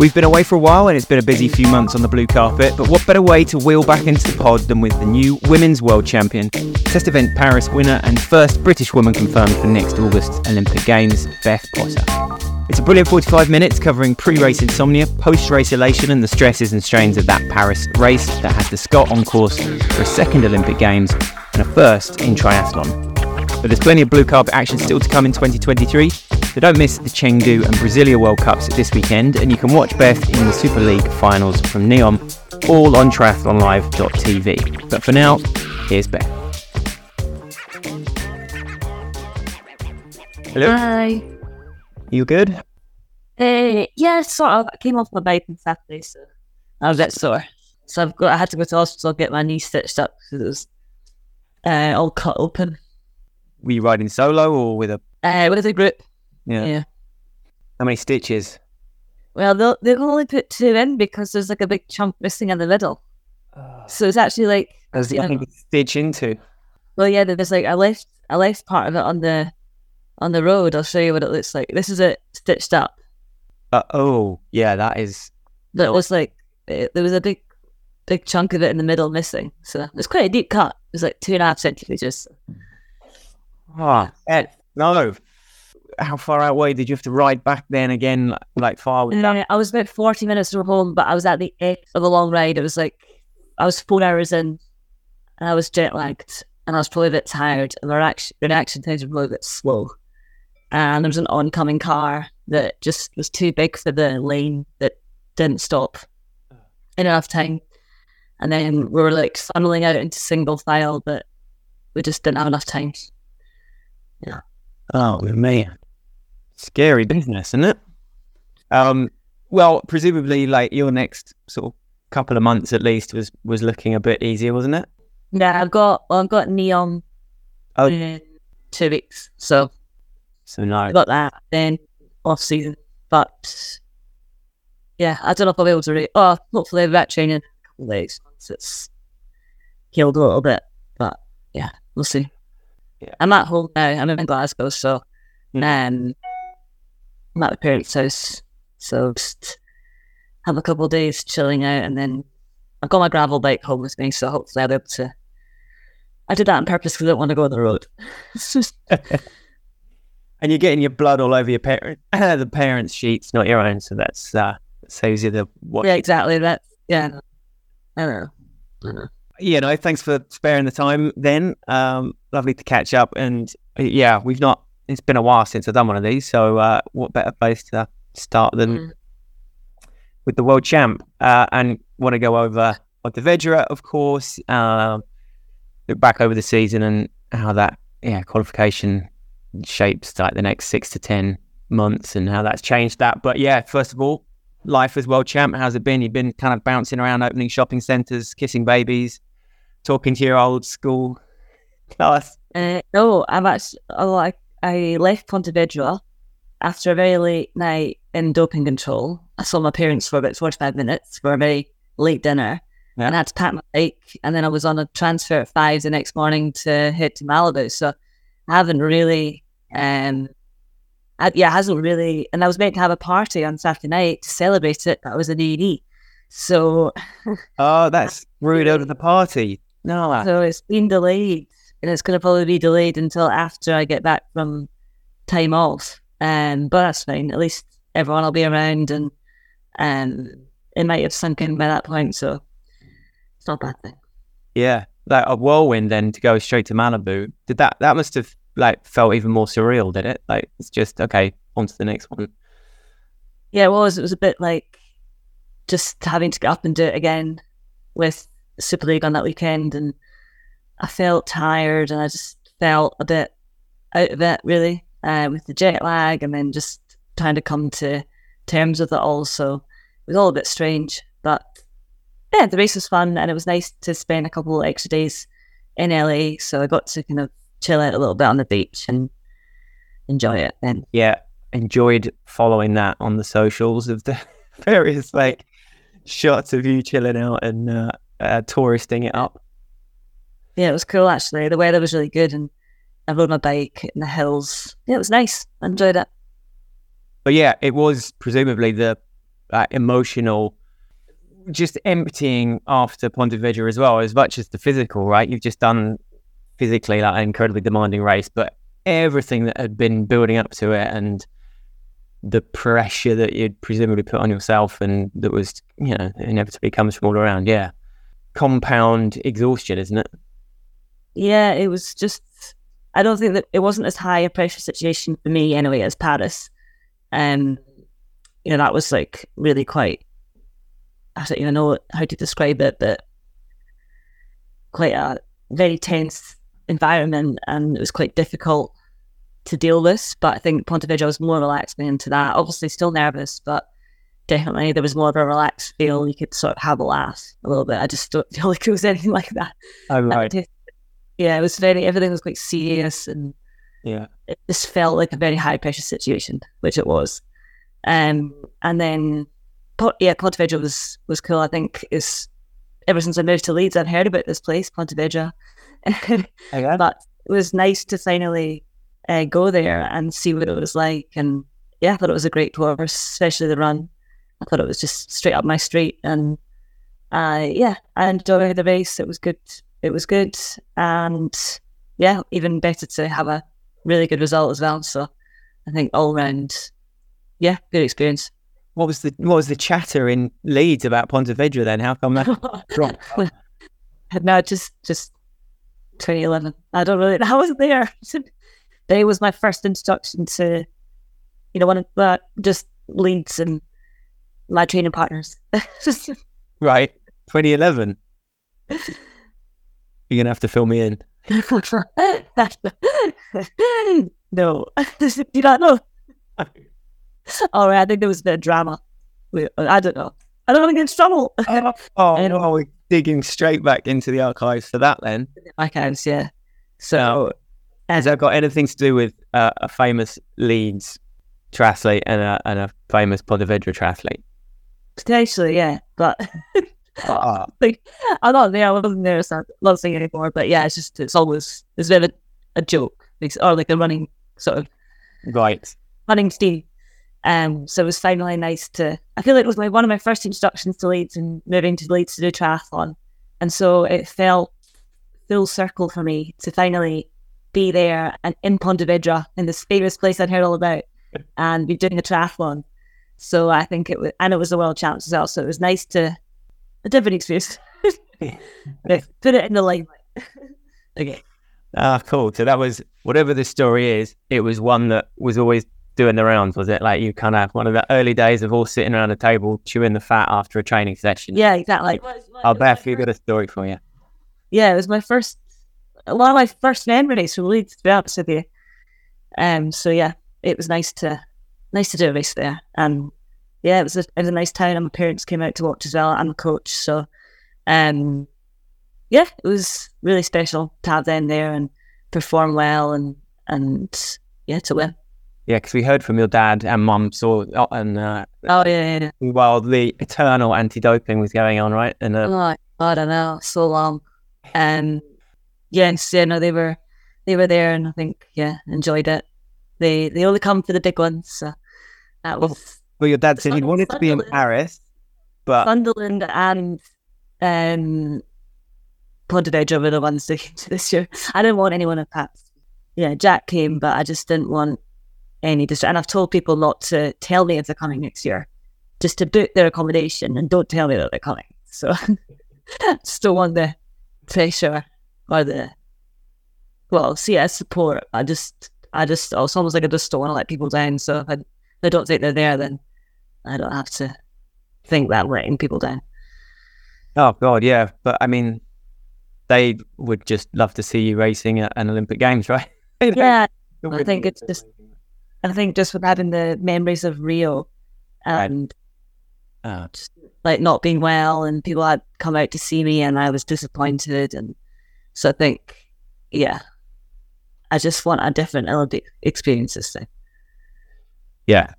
We've been away for a while and it's been a busy few months on the blue carpet, but what better way to wheel back into the pod than with the new Women's World Champion, test event Paris winner, and first British woman confirmed for next August Olympic Games, Beth Potter. It's a brilliant 45 minutes covering pre race insomnia, post race elation, and the stresses and strains of that Paris race that has the Scot on course for a second Olympic Games and a first in triathlon. But there's plenty of blue carpet action still to come in 2023, so don't miss the Chengdu and Brasilia World Cups this weekend, and you can watch Beth in the Super League finals from NEOM, all on triathlonlive.tv. But for now, here's Beth. Hello. Hi. You good? Uh, yeah, sort of. I came off my bike on Saturday, so I was a bit sore. So I've got. I had to go to hospital get my knee stitched up because it was uh, all cut open. Were you riding solo or with a? Uh, with a group. Yeah. Yeah. How many stitches? Well, they'll they'll only put two in because there's like a big chunk missing in the middle. So it's actually like There's nothing to stitch into. well, yeah. There's like a left a left part of it on the on the road. I'll show you what it looks like. This is it stitched up. Uh, oh, yeah, that is. That was like eh, there was a big big chunk of it in the middle missing. So it's quite a deep cut. It was like two and a half centimeters. Ah, Ed, no. How far out away did you have to ride back then again? Like, like far? with that? I was about 40 minutes from home, but I was at the end of the long ride. It was like, I was four hours in and I was jet lagged and I was probably a bit tired and the reaction, the reaction times were probably a bit slow. And there was an oncoming car that just was too big for the lane that didn't stop in enough time. And then we were like funneling out into single file, but we just didn't have enough time. Yeah. Oh, man. Scary business, isn't it? Um, well, presumably, like your next sort of couple of months at least was was looking a bit easier, wasn't it? Yeah, I've got, well, I've got NEOM Oh. in two weeks. So So no. I've got that then off season. But yeah, I don't know if I'll be able to re- oh hopefully that training in a couple of days once it's healed a little bit. But yeah, we'll see. Yeah. I'm at home now, I'm in Glasgow, so Mm. um I'm at my parents' house. So just have a couple of days chilling out and then I've got my gravel bike home with me, so hopefully I'll be able to I did that on purpose because I don't want to go on the road. Just and you're getting your blood all over your parent the parents' sheets, not your own. So that's uh saves you the what yeah, exactly. That yeah. I don't know. I don't know. you know, thanks for sparing the time then. Um, lovely to catch up. And uh, yeah, we've not, it's been a while since I've done one of these. So uh, what better place to start than Mm. with the world champ? Uh, and want to go over the Pontevedra, of course, um, look back over the season and how that, yeah, qualification shapes like the next six to 10 months and how that's changed that. But yeah, first of all, life as world champ, how's it been? You've been kind of bouncing around, opening shopping centres, kissing babies, talking to your old school class. Uh, no, I'm actually. Oh, I, I left Pontevedra after a very late night in doping control. I saw my parents for about 45 minutes for a very late dinner. Yeah. And I had to pack my bike. And then I was on a transfer at five the next morning to head to Malibu. So I haven't really, um, I, yeah, it hasn't really. And I was meant to have a party on Saturday night to celebrate it, but I was in A&E. So Oh, that's rude out of the party. No, So it's been delayed, and it's going to probably be delayed until after I get back from time off. Um, but that's fine. At least everyone will be around, and um, it might have sunk in by that point. So it's not a bad thing. yeah, like a whirlwind. Then to go straight to Malibu, did that? That must have like felt even more surreal, did it? Like it's just okay, on to the next one. Yeah, it was. It was a bit like just having to get up and do it again with Super League on that weekend, and I felt tired, and I just felt a bit out of it, really, uh, with the jet lag, and then just trying to come to terms with it all. So it was all a bit strange, but yeah, the race was fun, and it was nice to spend a couple extra days in LA. So I got to kind of chill out a little bit on the beach and enjoy it. Then Yeah, enjoyed following that on the socials of the various like shots of you chilling out and uh, uh, touristing it up. Yeah, it was cool actually. The weather was really good, and I rode my bike in the hills. Yeah, it was nice. I enjoyed it. But yeah, it was presumably the uh, emotional, just emptying after Pontevedra as well, as much as the physical, right? You've just done physically like an incredibly demanding race, but everything that had been building up to it and the pressure that you'd presumably put on yourself and that was, you know, inevitably comes from all around. Yeah. Compound exhaustion, isn't it? Yeah, it was just, I don't think that it wasn't as high a pressure situation for me anyway as Paris. And, um, you know, that was like really quite, I don't even know how to describe it, but quite a very tense environment and it was quite difficult to deal with. But I think Pontevedra was more relaxed than into that. Obviously, still nervous, but definitely there was more of a relaxed feel. You could sort of have a laugh a little bit. I just don't feel like it was anything like that. Oh, right. Yeah, it was very, everything was quite serious and yeah, it just felt like a very high pressure situation, which it was. Um, and then, yeah, Pontevedra was, was cool. I think is ever since I moved to Leeds, I've heard about this place, Pontevedra. but it was nice to finally uh, go there and see what it was like. And yeah, I thought it was a great course, especially the run. I thought it was just straight up my street. And uh, yeah, I enjoyed the race. It was good. It was good. And yeah, even better to have a really good result as well. So I think all round, yeah, good experience. What was the what was the chatter in Leeds about Pontevedra then? How come that dropped? no, just just 2011. I don't really. I wasn't there. it was my first introduction to, you know, one of uh, just Leeds and my training partners. right, 2011. You're gonna have to fill me in. no, do you not know? All right, I think there was a bit of drama. I don't know. I don't want to get in trouble. oh, oh, oh, we're digging straight back into the archives for that then. Archives, yeah. So, has that got anything to do with uh, a famous Leeds triathlete and a, and a famous Pontevedra triathlete? Potentially, yeah. But uh, like, I'm not there. I wasn't there, so I'm not saying anymore. But yeah, it's just, it's always, it's a bit of a, a joke or like a running sort of. Right. Running steam. Um, so it was finally nice to. I feel like it was like one of my first introductions to Leeds and moving to Leeds to do triathlon, and so it felt full circle for me to finally be there and in Pontevedra in this famous place I'd heard all about, and be doing a triathlon. So I think it was, and it was a world challenge as well. So it was nice to a different experience. Put it in the limelight. okay. Ah, cool. So that was whatever the story is. It was one that was always doing the rounds, was it? Like you kind of one of the early days of all sitting around a table chewing the fat after a training session. Yeah, exactly. I'll bet you got a story for you. Yeah, it was my first, a lot of my first memories from Leeds, to be honest with you. Um, so yeah, it was nice to, nice to do a race there. And yeah, it was a, it was a nice town, and my parents came out to watch as well, and the coach. So, um, yeah, it was really special to have them there and perform well, and and yeah, to win. Yeah, because we heard from your dad and mum so uh, and uh, oh yeah, yeah, yeah, while the eternal anti-doping was going on, right? And uh, oh, I don't know, so long. And yes, yeah, no, they were they were there, and I think yeah, enjoyed it. They they only come for the big ones, so that was. Well, your dad said he wanted to be in Paris, but Sunderland and um, Pontevedra were the ones to this year. I didn't want anyone at Pats. Yeah, Jack came, but I just didn't want any distress. And I've told people not to tell me if they're coming next year, just to book their accommodation and don't tell me that they're coming. So just don't want the pressure or the well, see as support. I just I just it's almost like I just don't want to let people down. So if I, they don't think they're there, then I don't have to think that letting people down. Oh God, yeah. But I mean, they would just love to see you racing at an Olympic Games, right? yeah, I think it's just I think just with having the memories of Rio and right. oh. just like not being well and people had come out to see me and I was disappointed and so I think yeah I just want a different Olympic experience this thing. Yeah.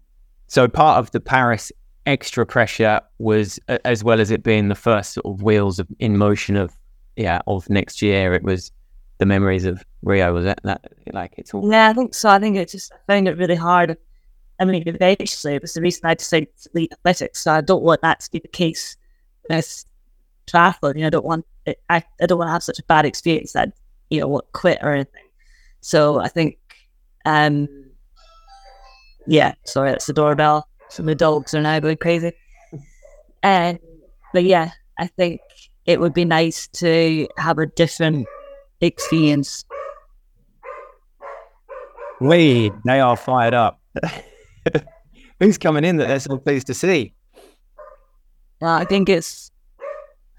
So part of the Paris extra pressure was as well as it being the first sort of wheels of, in motion of yeah of next year it was the memories of Rio was it that like it's all yeah I think so I think it just I found it really hard I mean, eventually, it was the reason I decided to leave athletics. So I don't want that to be the case with triathlon. You know, I don't want it, I, I don't want to have such a bad experience that you know what quit or anything. So I think, um, yeah. Sorry, that's the doorbell. So the dogs are now going crazy. And but yeah, I think it would be nice to have a different experience. We they are fired up. Who's coming in that they're so pleased to see? Uh, I think it's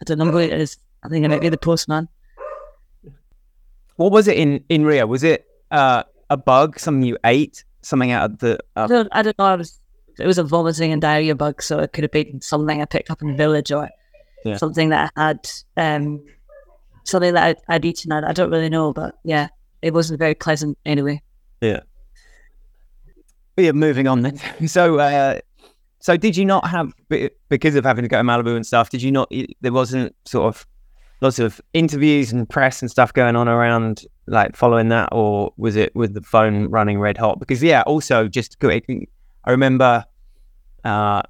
I don't know who it is. I think it might be the postman. What was it in in Rio? Was it uh, a bug? Something you ate? Something out of the? I Uh, don't, I don't know. I was, it was a vomiting and diarrhea bug, so it could have been something I picked up in the village or Yeah. something that I had, um, something that I'd, I'd eaten. I, I don't really know, but yeah, it wasn't very pleasant anyway. Yeah. But yeah, moving on then. So, uh, so did you not have because of having to go to Malibu and stuff? Did you not? There wasn't sort of lots of interviews and press and stuff going on around like following that, or was it with the phone running red hot? Because yeah, also just I remember uh,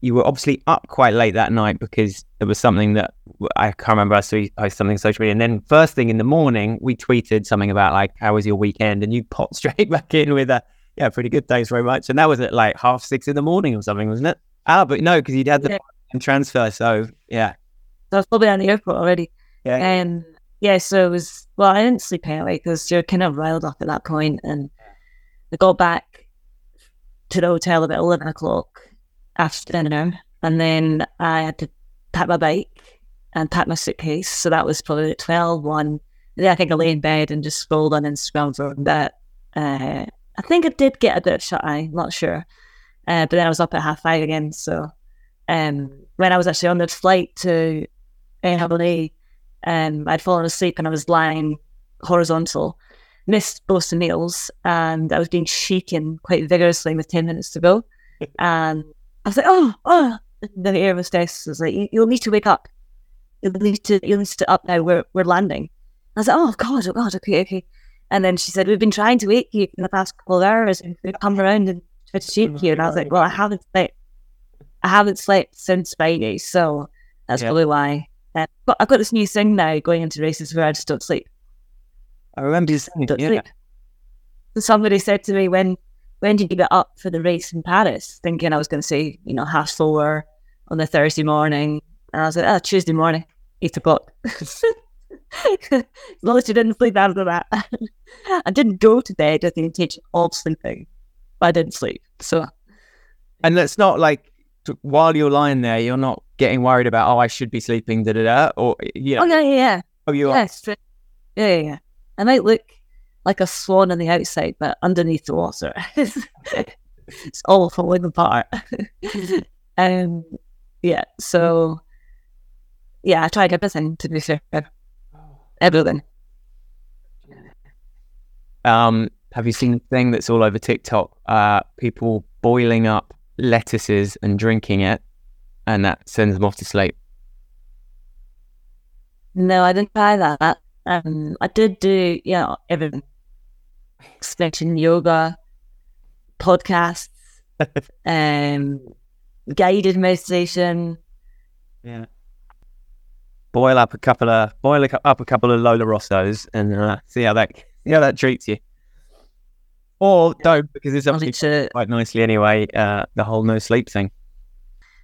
you were obviously up quite late that night because there was something that I can't remember. I saw you post something on social media, and then first thing in the morning, we tweeted something about like how was your weekend, and you popped straight back in with a yeah, pretty good. Thanks very much. And that was at like half six in the morning or something, wasn't it? Ah, but no, because you'd had the Yeah. transfer. So yeah, So I was probably on the airport already. yeah, And yeah, so it was, well, I didn't sleep anyway because you're kind of riled up at that point. And I got back to the hotel about 11 o'clock after dinner. And then I had to pack my bike and pack my suitcase. So that was probably at 12, 1. And then I think I lay in bed and just scrolled on Instagram for that. Uh, I think I did get a bit of shut eye, not sure. Uh, but then I was up at half five again. So um, when I was actually on the flight to NWA, um, I'd fallen asleep and I was lying horizontal, missed both the meals, and I was being shaken quite vigorously with 10 minutes to go. and I was like, oh, oh. And the air hostess was like, "You- you'll need to wake up. You'll need to, you'll need to up now. We're, we're landing. I was like, oh, God, oh, God, okay, okay. And then she said, we've been trying to wake you for the past couple of hours and we've come around and tried to shake you. And I was like, well, I haven't slept. I haven't slept since Friday. So that's Yeah. probably why. Uh, but I've got this new thing now going into races where I just don't sleep. I remember you saying, Don't yeah. sleep. So somebody said to me, when when did you get up for the race in Paris? Thinking I was going to say, you know, half four on the Thursday morning. And I was like, oh, Tuesday morning, eight o'clock. as long as you didn't sleep after that. I didn't go to bed with the intention of sleeping, but I didn't sleep. So And it's not like while you're lying there, you're not getting worried about oh, I should be sleeping, da da da, or you know, Oh yeah, yeah, yeah. oh, you are. Yeah, straight. Yeah, yeah, yeah. I might look like a swan on the outside, but underneath the water, it's all falling apart. um, yeah. So, yeah, I tried everything to be fair. Everything. Um, have you seen the thing that's all over TikTok? Uh, people boiling up lettuces and drinking it, and that sends them off to sleep. No, I didn't try that. Um, I did do, you know, everything. Extension yoga, podcasts, um, guided meditation. Yeah. Boil up a couple of boil up a couple of Lollo Rossos and uh, see how that see how that treats you. Or don't because it's actually to quite nicely anyway. Uh, the whole no sleep thing.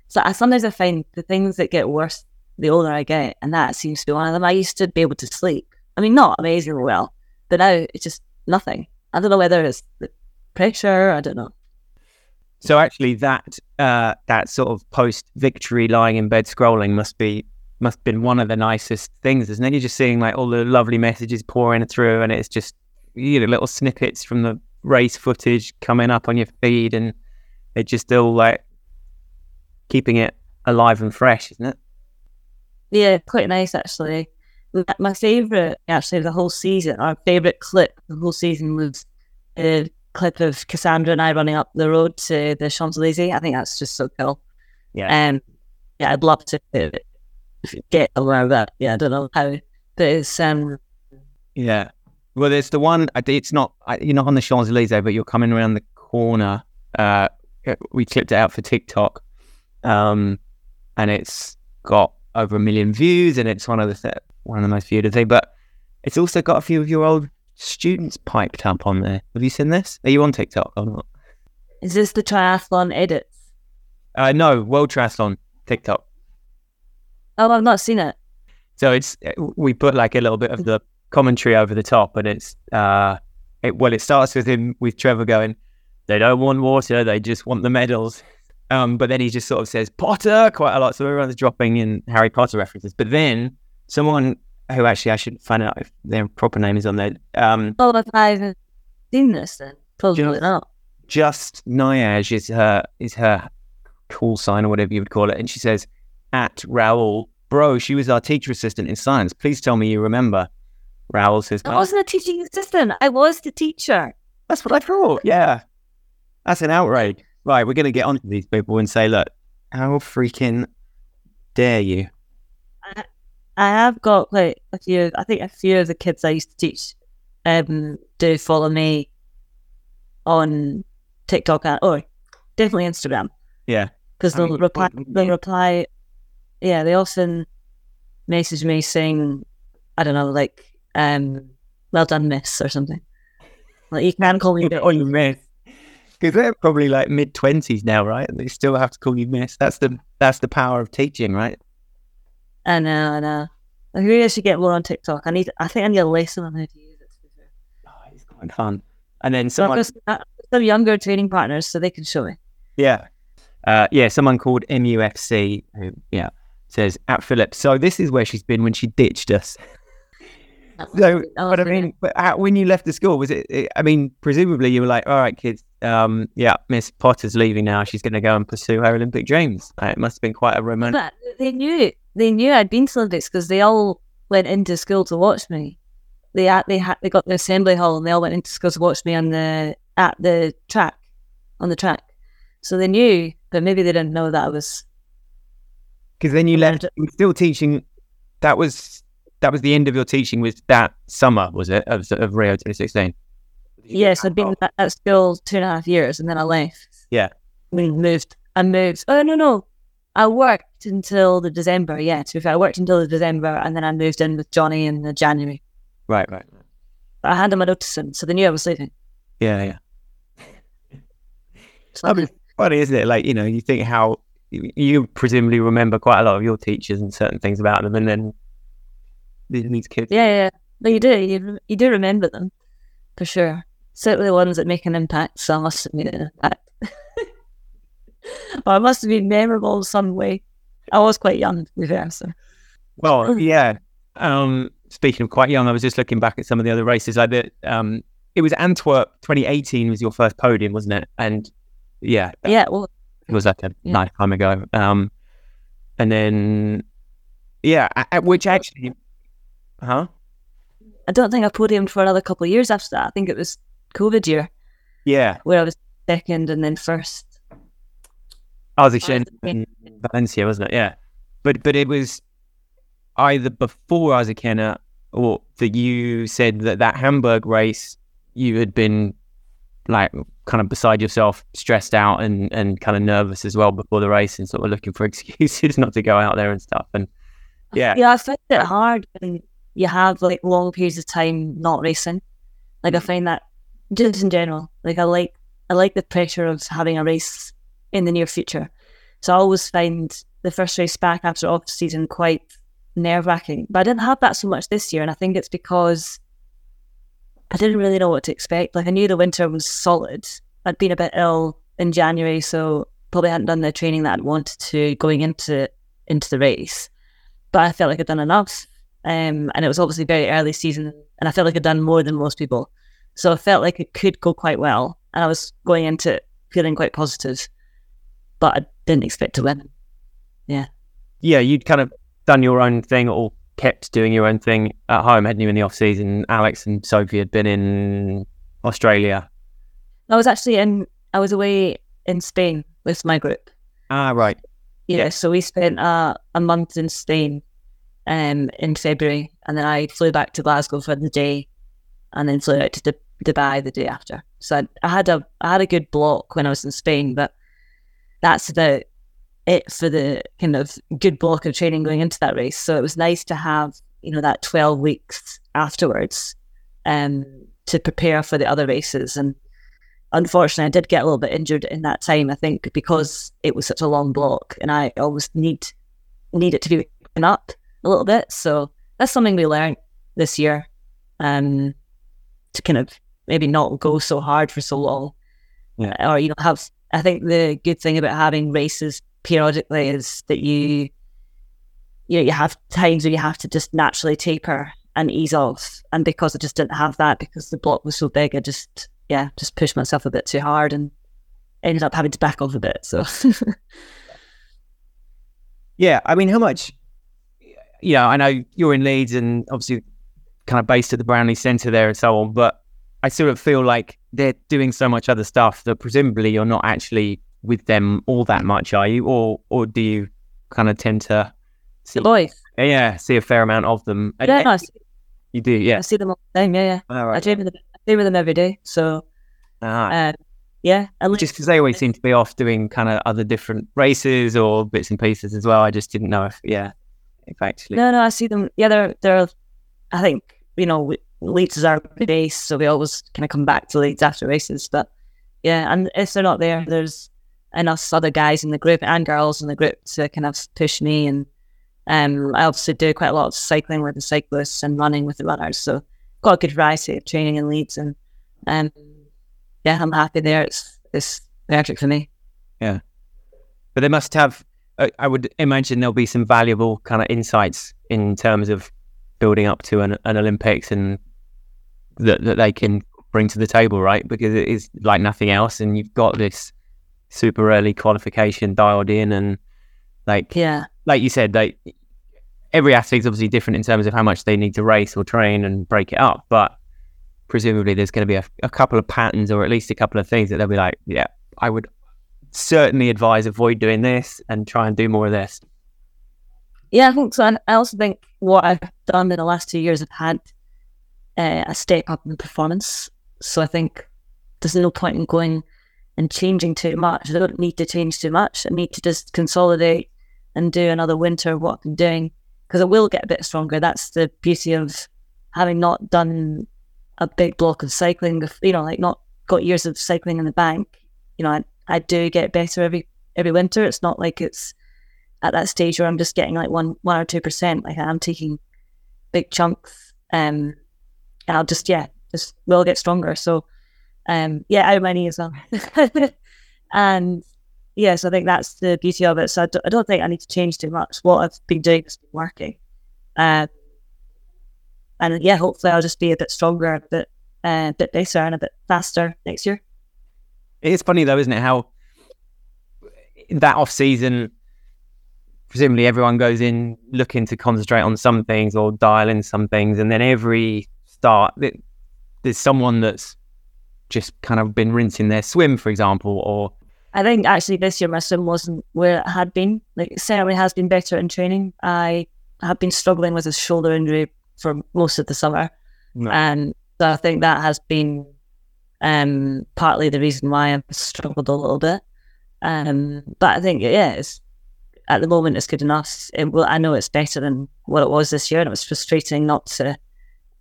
So I, sometimes I find the things that get worse the older I get, and that seems to be one of them. I used to be able to sleep. I mean, not amazingly well, but now it's just nothing. I don't know whether it's the pressure. I don't know. So actually, that uh, that sort of post victory lying in bed scrolling must be must have been one of the nicest things, isn't it? You're just seeing like all the lovely messages pouring through, and it's just you know little snippets from the race footage coming up on your feed, and it just still like keeping it alive and fresh, isn't it? Yeah, quite nice actually. My- favorite, actually, of the whole season, our favorite clip the whole season was a clip of Cassandre and I running up the road to the Champs Elysees. I think that's just so cool. Yeah. Um, yeah, I'd love to get around that. Yeah, I don't know how, but it's um, Yeah. Well, there's the one. It's not. You're not on the Champs Elysees, but you're coming around the corner Uh, we clipped it out for TikTok, um, and it's got over a million views, and it's one of the th- one of the most viewed thing. But it's also got a few of your old students piped up on there. Have you seen this? Are you on TikTok or not? Is this the triathlon edits? Uh, no, World Triathlon TikTok. Oh, I've not seen it. So it's we put like a little bit of the commentary over the top, and it's uh, it, well, it starts with him with Trevor going, "They don't want water, they just want the medals." Um, but then he just sort of says Potter quite a lot, so everyone's dropping in Harry Potter references. But then someone who actually I should find out if their proper name is on there. Um, Oh, if I've seen this, then probably Just- not. just Nyaj is her is her call sign or whatever you would call it, and she says at Raoul, bro, she was our teacher assistant in science. Please tell me you remember. Raoul says, I wasn't a teaching assistant. I was the teacher. That's what I thought. Yeah. That's an outrage. Right, we're going to get onto these people and say, look, how freaking dare you? I have got like a few. I think a few of the kids I used to teach um, do follow me on TikTok and or definitely Instagram Yeah. because I they'll mean, reply. They'll reply. Yeah, they often message me saying, "I don't know, like, um, well done, miss," or something. Like you can call me. Oh, you miss. Because they're probably like mid twenties now, right? And they still have to call you miss. That's the that's the power of teaching, right? I know, I know. I really should get more on TikTok. I need. I think I need a lesson on how to use it. to be fair. Oh, it's quite fun. And then So someone, got some younger training partners, so they can show me. yeah, uh, yeah, someone called MUFC, who, yeah, says at Phillips. So this is where she's been when she ditched us. So, but I mean, but how, when you left the school, was it, it? I mean, presumably you were like, "All right, kids, um, yeah, Miss Potter's leaving now. She's going to go and pursue her Olympic dreams." It must have been quite a romantic. But they knew they knew I'd been to Olympics because they all went into school to watch me. They had they had they got the assembly hall and they all went into school to watch me on the at the track on the track. So they knew, but maybe they didn't know that I was. Because then you left. Still teaching. That was that was the end of your teaching. Was that summer? Was it of, of Rio 2016? Yes, I'd been at, at school two and a half years, and then I left. Yeah. we moved. I moved. Oh no, no, I worked until the December. Yeah, to be fair, I worked until the December, and then I moved in with Johnny in the January. Right, right. But I handed my notice in, so they knew I was leaving. Yeah, yeah. So I mean, funny, isn't it? Like you know, you think how you presumably remember quite a lot of your teachers and certain things about them, and then these kids. yeah, yeah, no, you do. You, you do remember them for sure. Certainly the ones that make an impact. So I must have made an impact. I must have been memorable in some way. I was quite young, to. So Well, yeah. Um, speaking of quite young, I was just looking back at some of the other races. Like the, um, it was Antwerp 2018 was your first podium, wasn't it? And yeah, yeah, well, it was like a Yeah. nice time ago. Um, and then yeah, a- a- which actually, huh? I don't think I podiumed for another couple of years after that. I think it was COVID year Yeah, where I was second and then first. Azerbaijan yeah. in Valencia, wasn't it? Yeah, but but it was either before Azerbaijan or that you said that that Hamburg race you had been like kind of beside yourself, stressed out and and kind of nervous as well before the race and sort of looking for excuses not to go out there and stuff. And yeah, Yeah, I find it hard when you have like long periods of time not racing. Like I mm. find that just in general. Like I like I like the pressure of having a race in the near future. So I always find the first race back after off season quite nerve wracking. But I didn't have that so much this year and I think it's because I didn't really know what to expect. Like I knew the winter was solid. I'd been a bit ill in January, so probably hadn't done the training that I'd wanted to going into into the race. But I felt like I'd done enough. Um, and it was obviously very early season and I felt like I'd done more than most people. So I felt like it could go quite well. And I was going into it feeling quite positive. But I didn't expect to win. yeah, Yeah, you'd kind of done your own thing or kept doing your own thing at home, hadn't you? In the off season, Alex and Sophie had been in Australia. I was actually in I was away in Spain with my group. Ah, right. Yeah, Yeah. so we spent uh, a month in Spain um, in February, and then I flew back to Glasgow for the day, and then flew out to D- Dubai the day after. So I, I had a I had a good block when I was in Spain, but that's about it for the kind of good block of training going into that race. So it was nice to have you know that twelve weeks afterwards, um, to prepare for the other races. And unfortunately, I did get a little bit injured in that time. I think because it was such a long block, and I always need need it to be up a little bit. So that's something we learned this year, um, to kind of maybe not go so hard for so long, Yeah. or you know have. I think the good thing about having races periodically is that you, you know, you have times where you have to just naturally taper and ease off. And because I just didn't have that because the block was so big, I just yeah just pushed myself a bit too hard and ended up having to back off a bit. So Yeah, I mean, how much? Yeah, I know you're in Leeds and obviously kind of based at the Brownlee Centre there and so on, but I sort of feel like they're doing so much other stuff that presumably you're not actually with them all that much, are you? Or or do you kind of tend to see, boys, yeah, see a fair amount of them? yeah, I see, You do, yeah. I see them all the time. Yeah, yeah. I train with them. I with them every day. So Ah, uh, yeah, least just because they always seem to be off doing kind of other different races or bits and pieces as well. I just didn't know if, yeah, if actually. No, no, I see them. Yeah, they're they're. I think you know Leeds is our base, so we always kind of come back to Leeds after races. But yeah, and if they're not there, there's enough other guys in the group and girls in the group to kind of push me. And um, I obviously do quite a lot of cycling with the cyclists and running with the runners, so got a good variety of training in Leeds. And um, yeah, I'm happy there. It's it's perfect for me. Yeah, but they must have I would imagine there'll be some valuable kind of insights in terms of building up to an, an olympics and that, that they can bring to the table right? Because it is like nothing else and you've got this super early qualification dialed in and like Yeah, like you said like every athlete's obviously different in terms of how much they need to race or train and break it up but presumably there's going to be a, a couple of patterns or at least a couple of things that they'll be like yeah i would certainly advise avoid doing this and try and do more of this Yeah, I think so. And I also think what I've done in the last two years, I've had uh, a step up in performance. So I think there's no point in going and changing too much. I don't need to change too much. I need to just consolidate and do another winter of what I'm doing because I will get a bit stronger. That's the beauty of having not done a big block of cycling, you know, like not got years of cycling in the bank. You know, I, I do get better every every winter. It's not like it's at that stage where I'm just getting like one one or two percent. Like I'm taking big chunks. Um and I'll just yeah, just will get stronger. So um yeah, out of my knee as well. and yes, I think that's the beauty of it. So I don't, don't think I need to change too much. What I've been doing has been working. Uh, and yeah, hopefully I'll just be a bit stronger, a bit uh, a bit better and a bit faster next year. It's funny though isn't it how that off season presumably everyone goes in looking to concentrate on some things or dial in some things and then every start th- there's someone that's just kind of been rinsing their swim for example or I think actually this year my swim wasn't where it had been. Like it certainly has been better in training. I have been struggling with a shoulder injury for most of the summer, No. and so I think that has been um, partly the reason why I've struggled a little bit. Um, but I think yeah, it's at the moment it's good enough. It, well, I know it's better than what it was this year, and it was frustrating not to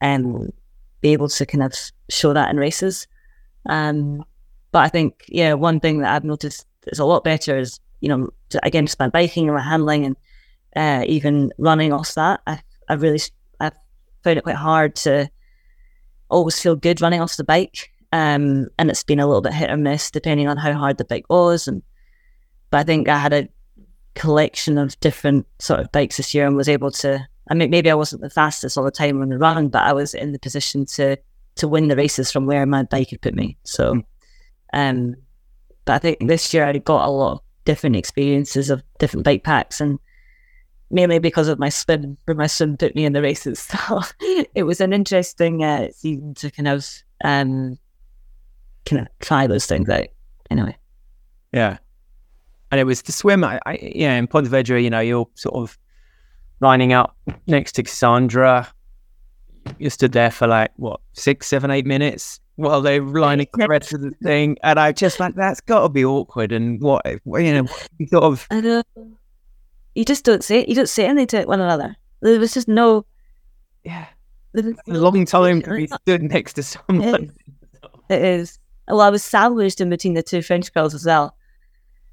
um, be able to kind of show that in races. Um, but I think, yeah, one thing that I've noticed is a lot better is, you know, again, just my biking and my handling and uh, even running off that. I, I really, I've found it quite hard to always feel good running off the bike. Um, and it's been a little bit hit or miss depending on how hard the bike was. And, but I think I had a collection of different sort of bikes this year and was able to, I mean, maybe I wasn't the fastest all the time on the run, but I was in the position to, to win the races from where my bike had put me. So, um, but I think this year I got a lot of different experiences of different bike packs and mainly because of my swim, where my swim put me in the races. So it was an interesting uh, season to kind of um, kind of try those things out. Anyway, Yeah. And it was the swim. I, I yeah, in Pontevedra, you know, you're sort of lining up next to Cassandre. You stood there for like what six, seven, eight minutes, while they're lining the rest of the thing, and I just like that's got to be awkward. And what you know, sort of. I know. You just don't say it. You don't say anything to one another. There was just no. Yeah. A long time to be stood next to someone. It is. Well, I was sandwiched in between the two French girls as well.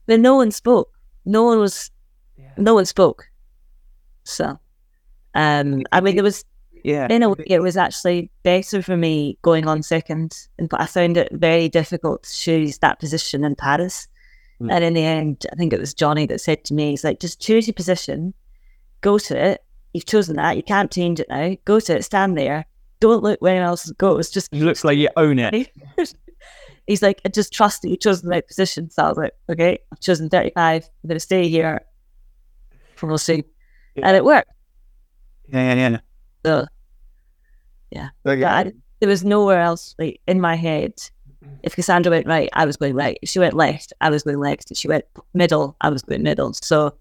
But no one spoke. No one was. Yeah. No one spoke. So, um, I mean, it was Yeah. in a way, it was actually better for me going on second. And I found it very difficult to choose that position in Paris. Mm. And in the end, I think it was Johnny that said to me, he's like, just choose your position, go to it. You've chosen that. You can't change it now. Go to it, stand there. Don't look where else goes. Just It looks like you own it. He's like, I just trust that you chose the right position. So I was like, okay, I've chosen 35. I'm going to stay here. And we'll see. Yeah. And it worked. Yeah, yeah, yeah. So So, yeah, I, there was nowhere else like in my head. If Cassandre went right, I was going right. If she went left, I was going left. If she went middle, I was going middle. So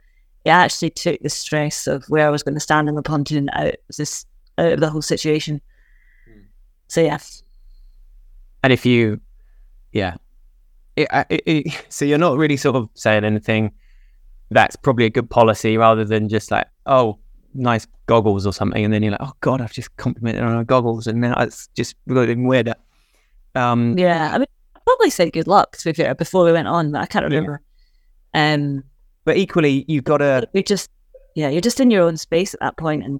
it actually took the stress of where I was going to stand in the pontoon out, out of the whole situation. So yeah, And if you, yeah, it, it, it, so you're not really sort of saying anything. That's probably a good policy rather than just like, oh, nice goggles or something, and then you're like, oh god, I've just complimented on her goggles, and now it's just getting weirder. Um, yeah. I mean, I probably said good luck to be fair before we went on, but I can't Yeah. remember. Um, but equally, you've got to, you're just yeah, you're just in your own space at that point, and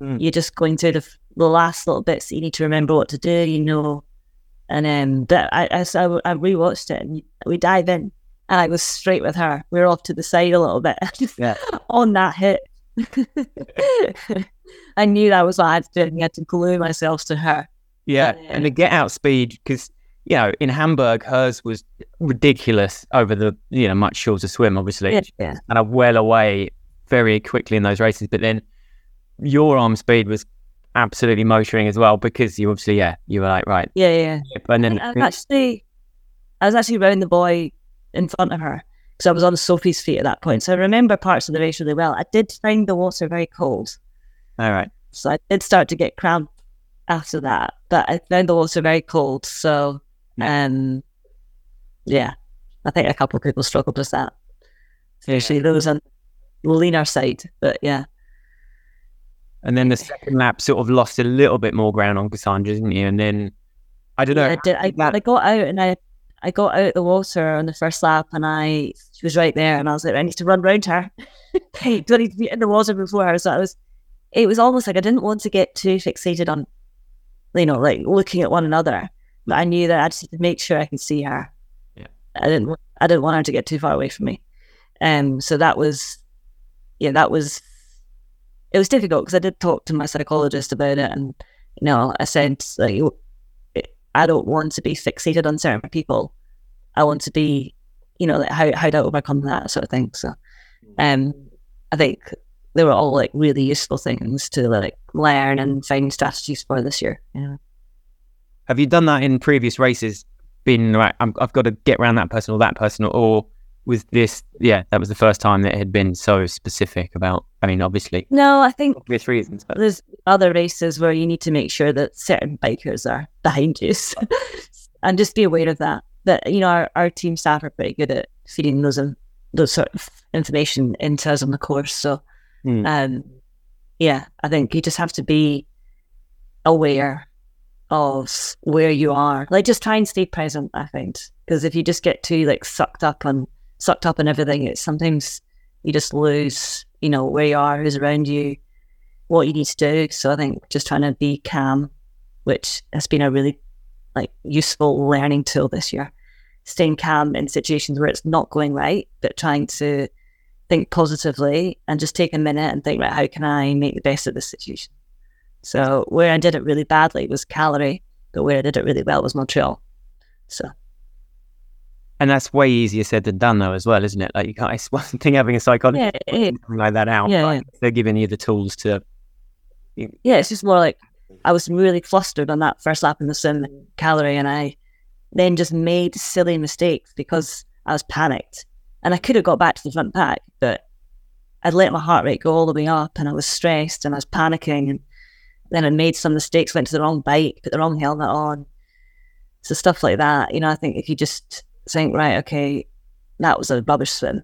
Mm. you're just going through the, the last little bits that you need to remember what to do. You know, and um, but I I, so I rewatched it, and we dive in, and I was straight with her. We were off to the side a little bit, Yeah. on that hit. I knew that was what I had to do. and I had to glue myself to her. yeah, Yeah. and the get out speed because you know in Hamburg hers was ridiculous over the you know much shorter swim, obviously. Yeah, yeah, and I well away very quickly in those races. But then your arm speed was absolutely motoring as well because you obviously, yeah, you were like, right. yeah. yeah. And then, I was actually, I was actually round the buoy in front of her because I was on Sophie's feet at that point. So I remember parts of the race really well. I did find the water very cold, all right. so I did start to get cramp after that. But I found the water very cold, so um, yeah, I think a couple of people struggled with that, especially those on the leaner side. But yeah, And then the second lap sort of lost a little bit more ground on Cassandre, didn't you? And then, I don't know. I did. I, that- I got out and I I got out the water on the first lap and I she was right there and I was like I need to run round her. do I need to be in the water before her? So I was. It was almost like I didn't want to get too fixated on, you know, like looking at one another. But I knew that I just had to make sure I could see her. Yeah. I didn't. I didn't want her to get too far away from me. Um. So that was, yeah, that was. It was difficult because I did talk to my psychologist about it, and you know, I said like I don't want to be fixated on certain people. I want to be, you know, like how how to overcome that sort of thing. So, um, I think they were all like really useful things to like learn and find strategies for this year. Yeah. Have you done that in previous races? Been right, I'm, I've got to get around that person or that person, or was this, yeah, that was the first time that it had been so specific about, I mean, obviously, No, I think obvious reasons, but there's other races where you need to make sure that certain bikers are behind you, so- and just be aware of that. But you know, our, our team staff are pretty good at feeding those in, those sort of information into us on the course. So, Hmm. um, yeah, I think you just have to be aware of where you are. Like, just try and stay present. I think because if you just get too like sucked up on sucked up in everything, it's sometimes you just lose, you know, where you are, who's around you, what you need to do. So I think just trying to be calm, which has been a really like useful learning tool this year. Staying calm in situations where it's not going right, but trying to think positively and just take a minute and think, right, how can I make the best of this situation? So where I did it really badly was Cagliari, but where I did it really well was Montreal. So and that's way easier said than done, though, as well, isn't it? Like, you can't, one thing having a psychologist yeah, like that out. Yeah, yeah. They're giving you the tools to, yeah, it's just more like I was really flustered on that first lap in the sim calorie, and I then just made silly mistakes because I was panicked, and I could have got back to the front pack, but I'd let my heart rate go all the way up, and I was stressed, and I was panicking, and then I made some mistakes, went to the wrong bike, put the wrong helmet on, So stuff like that, you know, I think if you just think, right, okay, that was a rubbish swim.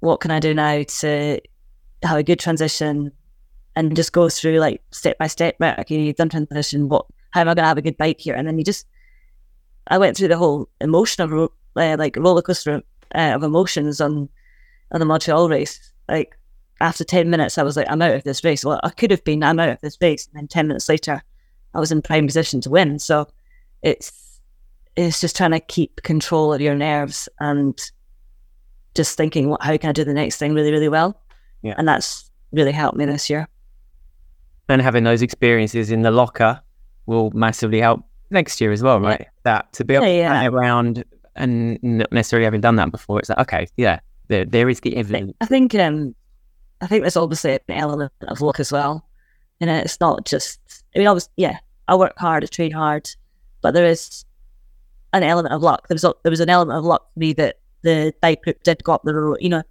What can I do now to have a good transition and just go through like step by step? Right, okay, you've done transition. What? How am I going to have a good bike here? And then you just, I went through the whole emotional, uh, like roller coaster uh, of emotions on on the Montreal race. Like after ten minutes, I was like, I'm out of this race. Well, I could have been, I'm out of this race, and then ten minutes later, I was in prime position to win. So it's it's just trying to keep control of your nerves and just thinking, what, how can I do the next thing really, really well? Yeah. And that's really helped me this year. And having those experiences in the locker will massively help next year as well, right? That to be able Yeah, yeah. around and not necessarily having done that before, it's like, okay, yeah, there, there is the I evidence. think, I think um I think there's obviously an element of luck as well. You know, it's not just I mean obviously yeah, I work hard, I train hard, but there is an element of luck. There was a, there was an element of luck for me that the bike group did go up the road, you know,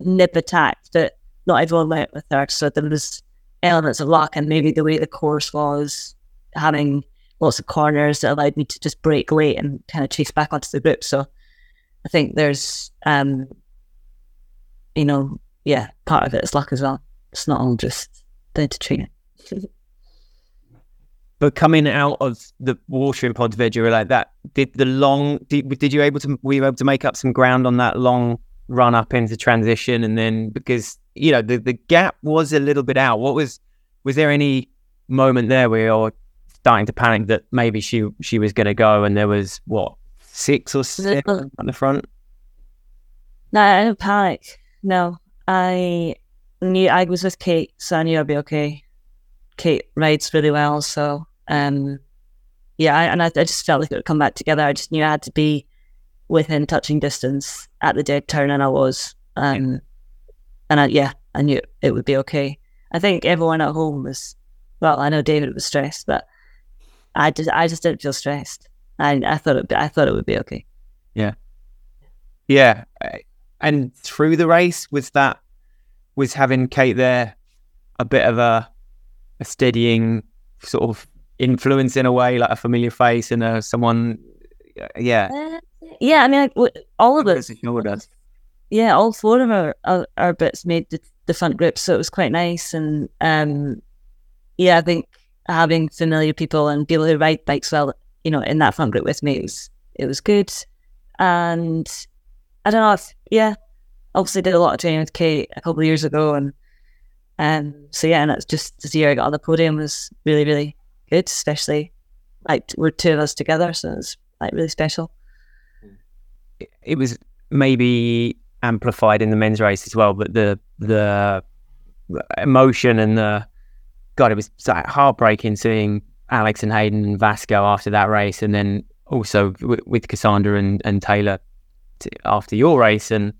Knibb attacked that not everyone went with her. So there was elements of luck and maybe the way the course was having lots of corners that allowed me to just break late and kind of chase back onto the group. So I think there's um you know, yeah, part of it is luck as well. It's not all just down to training. But coming out of the watering pod vid, you were like that. Did the long? Did, did you able to? Were you able to make up some ground on that long run up into transition, and then because you know the the gap was a little bit out. What was? Was there any moment there where you're starting to panic that maybe she she was going to go, and there was what six or seven at the front? No, I didn't panic. No, I knew I was with Kate, so I knew I'd be okay. Kate rides really well, so um, yeah, I, and I, I just felt like it would come back together. I just knew I had to be within touching distance at the dead turn, and I was. Um, and I, yeah, I knew it would be okay. I think everyone at home was. Well, I know David was stressed, but I just, I just didn't feel stressed. I, I thought it, I thought it would be okay. Yeah, yeah. and through the race was that was having Kate there a bit of a a steadying sort of influence in a way, like a familiar face and a, someone. Yeah, Uh, yeah, I mean, like, all of us. yeah, all four of our our, our bits made the, the front group, so it was quite nice. And um, yeah, I think having familiar people and people who ride bikes well, you know, in that front group with me, it was it was good. And I don't know, if, yeah, obviously did a lot of training with Kate a couple of years ago, and um, so yeah, and it's just this year I got on the podium was really really good, especially like we're two of us together, so it's like really special. It was maybe amplified in the men's race as well, but the the emotion and the God, it was heartbreaking seeing Alex and Hayden and Vasco after that race, and then also with Cassandre and, and Taylor after your race. And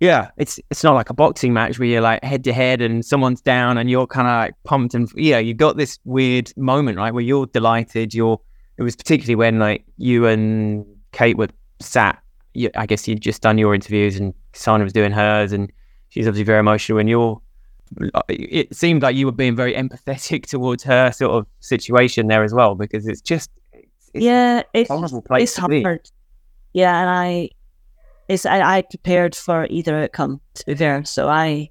yeah, it's it's not like a boxing match where you're like head to head and someone's down and you're kind of like pumped and yeah, you got this weird moment right where you're delighted. You're it was particularly when like you and Kate were sat. You, I guess you'd just done your interviews and Sana was doing hers, and she's obviously very emotional. And you're it seemed like you were being very empathetic towards her sort of situation there as well because it's just it's, it's yeah, a it's horrible place it's to be. hard. Yeah, and I, it's I, I prepared for either outcome. To be fair, so I,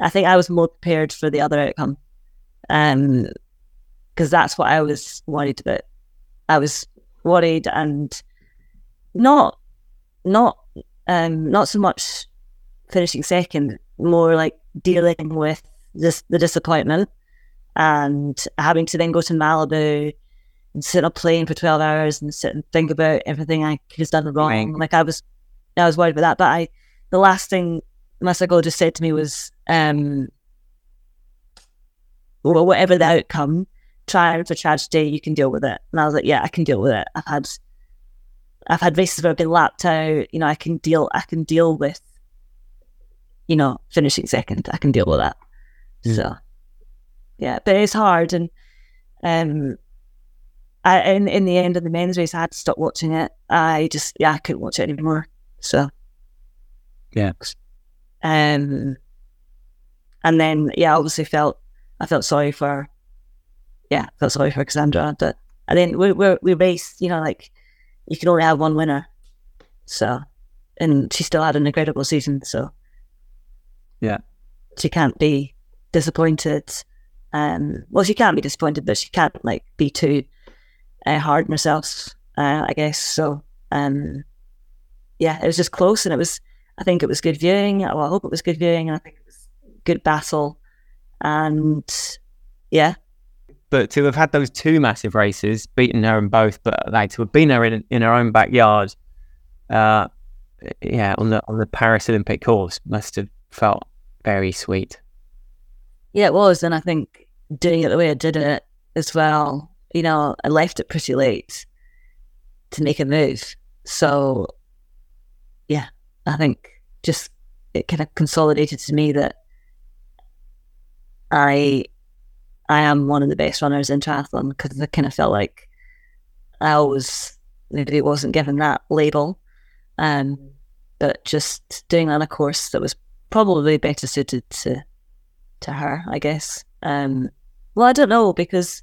I think I was more prepared for the other outcome, um, because that's what I was worried about. I was worried and not, not, um, not so much finishing second, more like dealing with this the disappointment and having to then go to Malibu and sit on a plane for 12 hours and sit and think about everything I could have done wrong. Right. Like I was, I was worried about that. But I, the last thing Masako just said to me was, um, well, whatever the outcome, try for tragedy, you can deal with it. And I was like, yeah, I can deal with it. I've had, I've had races where I've been lapped out. You know, I can deal, I can deal with, you know, finishing second. I can deal with that. Mm. So, yeah, but it's hard. And, um, I, in in the end of the men's race, I had to stop watching it. I just yeah, I couldn't watch it anymore. So Yeah. um, and then yeah, obviously felt I felt sorry for yeah, felt sorry for Cassandre But And then we we we raced, you know, like you can only have one winner. So, and she still had an incredible season. So, yeah, she can't be disappointed. Um, well, she can't be disappointed, but she can't like be too uh, hard on herself. Uh, I guess so. Um, yeah, it was just close, and it was. I think it was good viewing. Well, I hope it was good viewing, and I think it was good battle. And yeah, but to have had those two massive races, beaten her in both, but like to have been her in in her own backyard, uh, yeah, on the on the Paris Olympic course must have felt very sweet. Yeah, it was, and I think doing it the way I did it as well. You know, I left it pretty late to make a move, so yeah, I think just it kind of consolidated to me that I I am one of the best runners in triathlon because I kind of felt like I always maybe wasn't given that label, um, but just doing that on a course that was probably better suited to to her, I guess. Um, well, I don't know because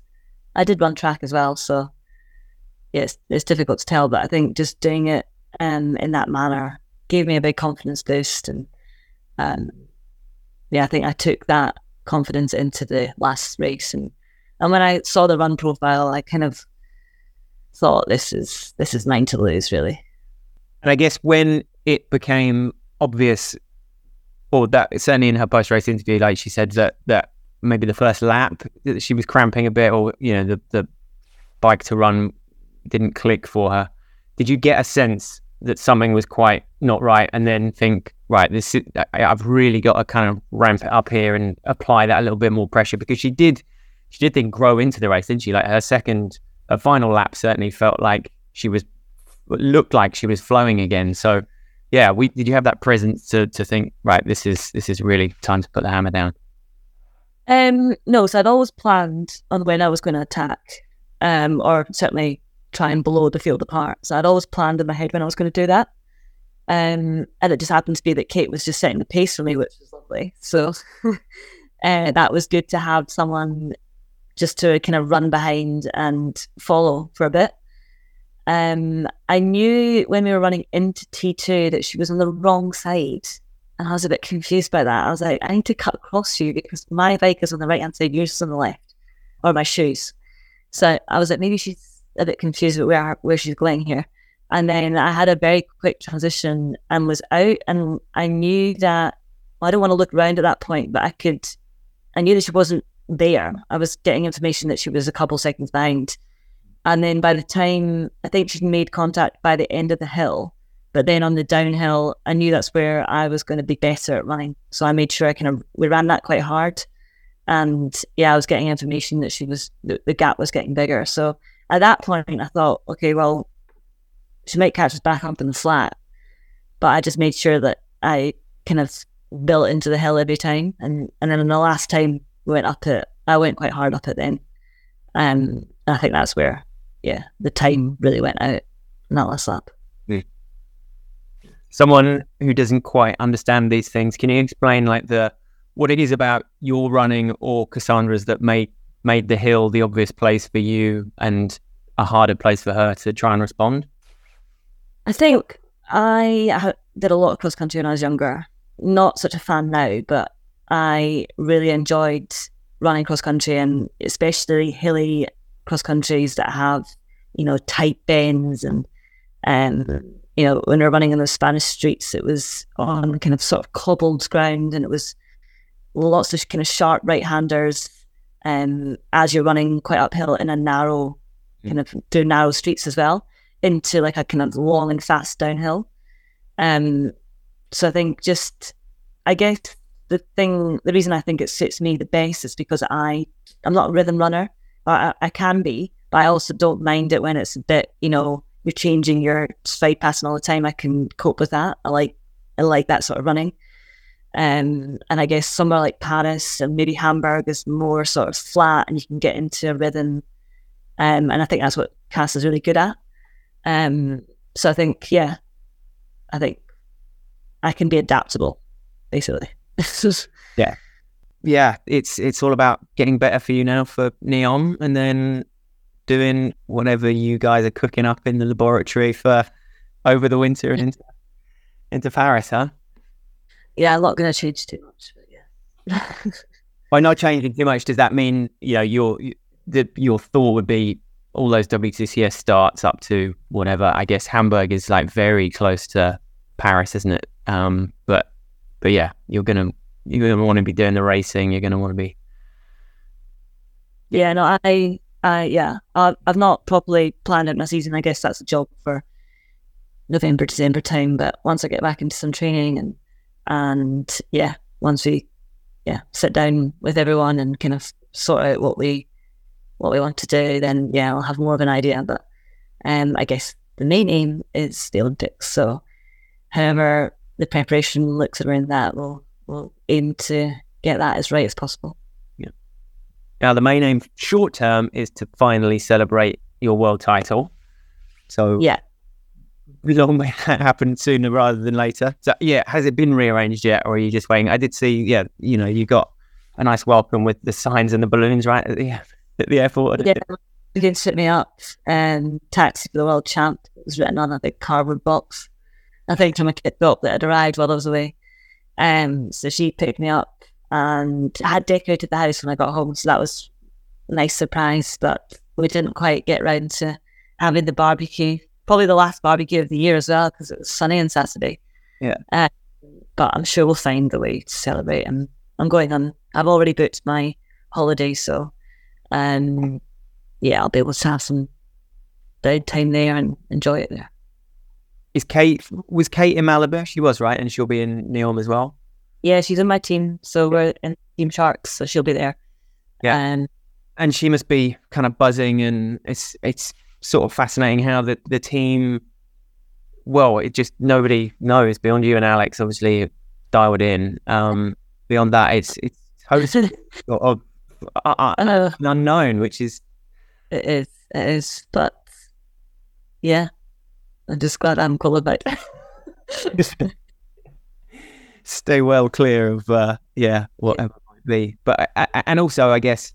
I did run track as well, so yeah, it's, it's difficult to tell. But I think just doing it um, in that manner gave me a big confidence boost, and um, yeah, I think I took that confidence into the last race. And and when I saw the run profile, I kind of thought this is this is mine to lose, really. And I guess when it became obvious, or that certainly in her post race interview, like she said that that maybe the first lap she was cramping a bit, or you know the the bike to run didn't click for her. Did you get a sense that something was quite not right, and then think, right, this is, I've really got to kind of ramp it up here and apply that a little bit more pressure because she did, she did then grow into the race, didn't she? Like her second, her final lap certainly felt like she was looked like she was flowing again. So, yeah, we did you have that presence to to think, right, this is this is really time to put the hammer down. Um, no, so I'd always planned on when I was going to attack, um, or certainly try and blow the field apart. So I'd always planned in my head when I was going to do that. Um, and it just happened to be that Kate was just setting the pace for me, which was lovely. So uh, that was good to have someone just to kind of run behind and follow for a bit. Um, I knew when we were running into T2 that she was on the wrong side. And I was a bit confused by that. I was like, I need to cut across you because my bike is on the right hand side, yours is on the left, or my shoes. So I was like, maybe she's a bit confused with where where she's going here. And then I had a very quick transition and was out. And I knew that well, I don't want to look around at that point, but I could, I knew that she wasn't there. I was getting information that she was a couple seconds behind. And then by the time I think she'd made contact by the end of the hill, but then on the downhill, I knew that's where I was going to be better at running. So I made sure I kind of, we ran that quite hard. And yeah, I was getting information that she was, the, the gap was getting bigger. So at that point, I thought, okay, well, she might catch us back up in the flat. But I just made sure that I kind of built into the hill every time. And, and then the last time we went up it, I went quite hard up it then. Um, I think that's where, yeah, the time really went out in that last lap. Hmm. Someone who doesn't quite understand these things, can you explain like the what it is about your running or Cassandre's that made made the hill the obvious place for you and a harder place for her to try and respond? I think I did a lot of cross country when I was younger. Not such a fan now, but I really enjoyed running cross country and especially hilly cross countries that have, you know, tight bends and um, you know, when we were running in the Spanish streets, it was on kind of sort of cobbled ground and it was lots of kind of sharp right handers um, as you're running quite uphill in a narrow, mm. kind of through narrow streets as well into like a kind of long and fast downhill. Um, so I think just, I guess the thing, the reason I think it suits me the best is because I, I'm not a rhythm runner. I, I can be, but I also don't mind it when it's a bit, you know, you're changing your stride pattern all the time. I can cope with that. I like, I like that sort of running. Um, and I guess somewhere like Paris and maybe Hamburg is more sort of flat and you can get into a rhythm. Um, and I think that's what Cass is really good at. Um, so I think, yeah, I think I can be adaptable, basically. yeah. Yeah, it's it's all about getting better for you now for NEOM and then doing whatever you guys are cooking up in the laboratory for over the winter and into, into Paris, huh? Yeah, I'm not going to change too much, but yeah. By not changing too much, does that mean you know your the, your thought would be all those WTCS starts up to whatever? I guess Hamburg is like very close to Paris, isn't it? Um, but but yeah, you're gonna you're gonna want to be doing the racing. You're gonna want to be. Yeah, no, I, I, yeah, I've, I've not properly planned out my season. I guess that's a job for November, December time. But once I get back into some training and and yeah, once we yeah sit down with everyone and kind of sort out what we what we want to do, then yeah, I'll have more of an idea. But um, I guess the main aim is the Olympics. So, however the preparation looks around that, we'll we'll aim to get that as right as possible. Yeah. Now, the main aim short term is to finally celebrate your world title. So Yeah, long may that happen sooner rather than later. So yeah, has it been rearranged yet, or are you just waiting? I did see, yeah, you know, you got a nice welcome with the signs and the balloons right at the at the airport. yeah. You can set me up and taxi for the world champ. It was written on a big cardboard box. I think from a kit up that had arrived while I was away. Um, so she picked me up and I had decorated the house when I got home, so that was a nice surprise. But we didn't quite get round to having the barbecue. Probably the last barbecue of the year as well because it was sunny on Saturday. Yeah. Uh, but I'm sure we'll find a way to celebrate. And I'm going on. I've already booked my holiday, so um, yeah, I'll be able to have some downtime there and enjoy it there. Is Kate was Kate in Malibu? She was right, and she'll be in NEOM as well. Yeah, she's in my team, so we're in Team Sharks, so she'll be there. Yeah. Um, and she must be kind of buzzing and it's it's sort of fascinating how the, the team well it just nobody knows beyond you and alex obviously dialed in. Um beyond that it's it's totally of, of uh, an unknown which is it is, it is, but yeah, I'm just glad I'm qualified. stay well clear of uh yeah whatever it might be. But uh, and also i guess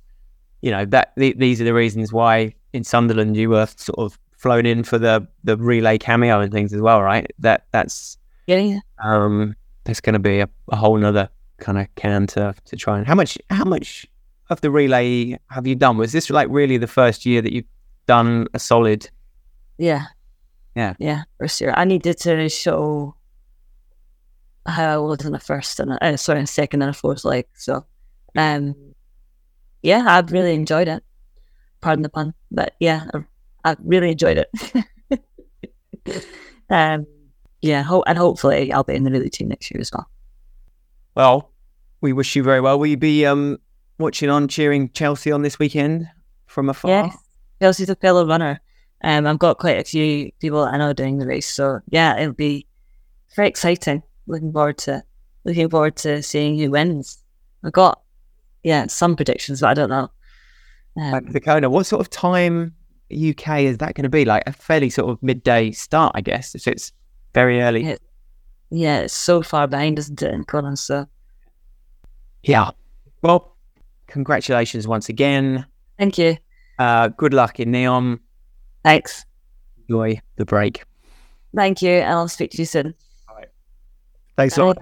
you know that th- these are the reasons why in sunderland you were sort of flown in for the the relay cameo and things as well right that that's Getting um there's going to be a, a whole nother kind of can to to try and how much how much of the relay have you done was this like really the first year that you've done a solid yeah, Yeah. yeah. First year, I needed to show how I was in the first and uh, sorry, in second and a fourth leg. So, um, yeah, I've really enjoyed it. Pardon the pun, but yeah, I've, I've really enjoyed it. um, yeah, ho- and hopefully I'll be in the relay team next year as well. well we wish you very well will you be um watching on cheering chelsea on this weekend from afar Yes, Chelsea's a fellow runner. Um, I've got quite a few people I know doing the race, so yeah, it'll be very exciting. Looking forward to looking forward to seeing who wins. I've got yeah some predictions, but I don't know. Like Um, the Kona, what sort of time UK is that going to be? Like a fairly sort of midday start, I guess. So it's very early. Yeah. yeah, it's so far behind, isn't it, in Colin? So Yeah. Well, congratulations once again. thank you, Uh, good luck in NEOM. thanks, Enjoy the break. thank you, and I'll speak to you soon. Thanks a lot.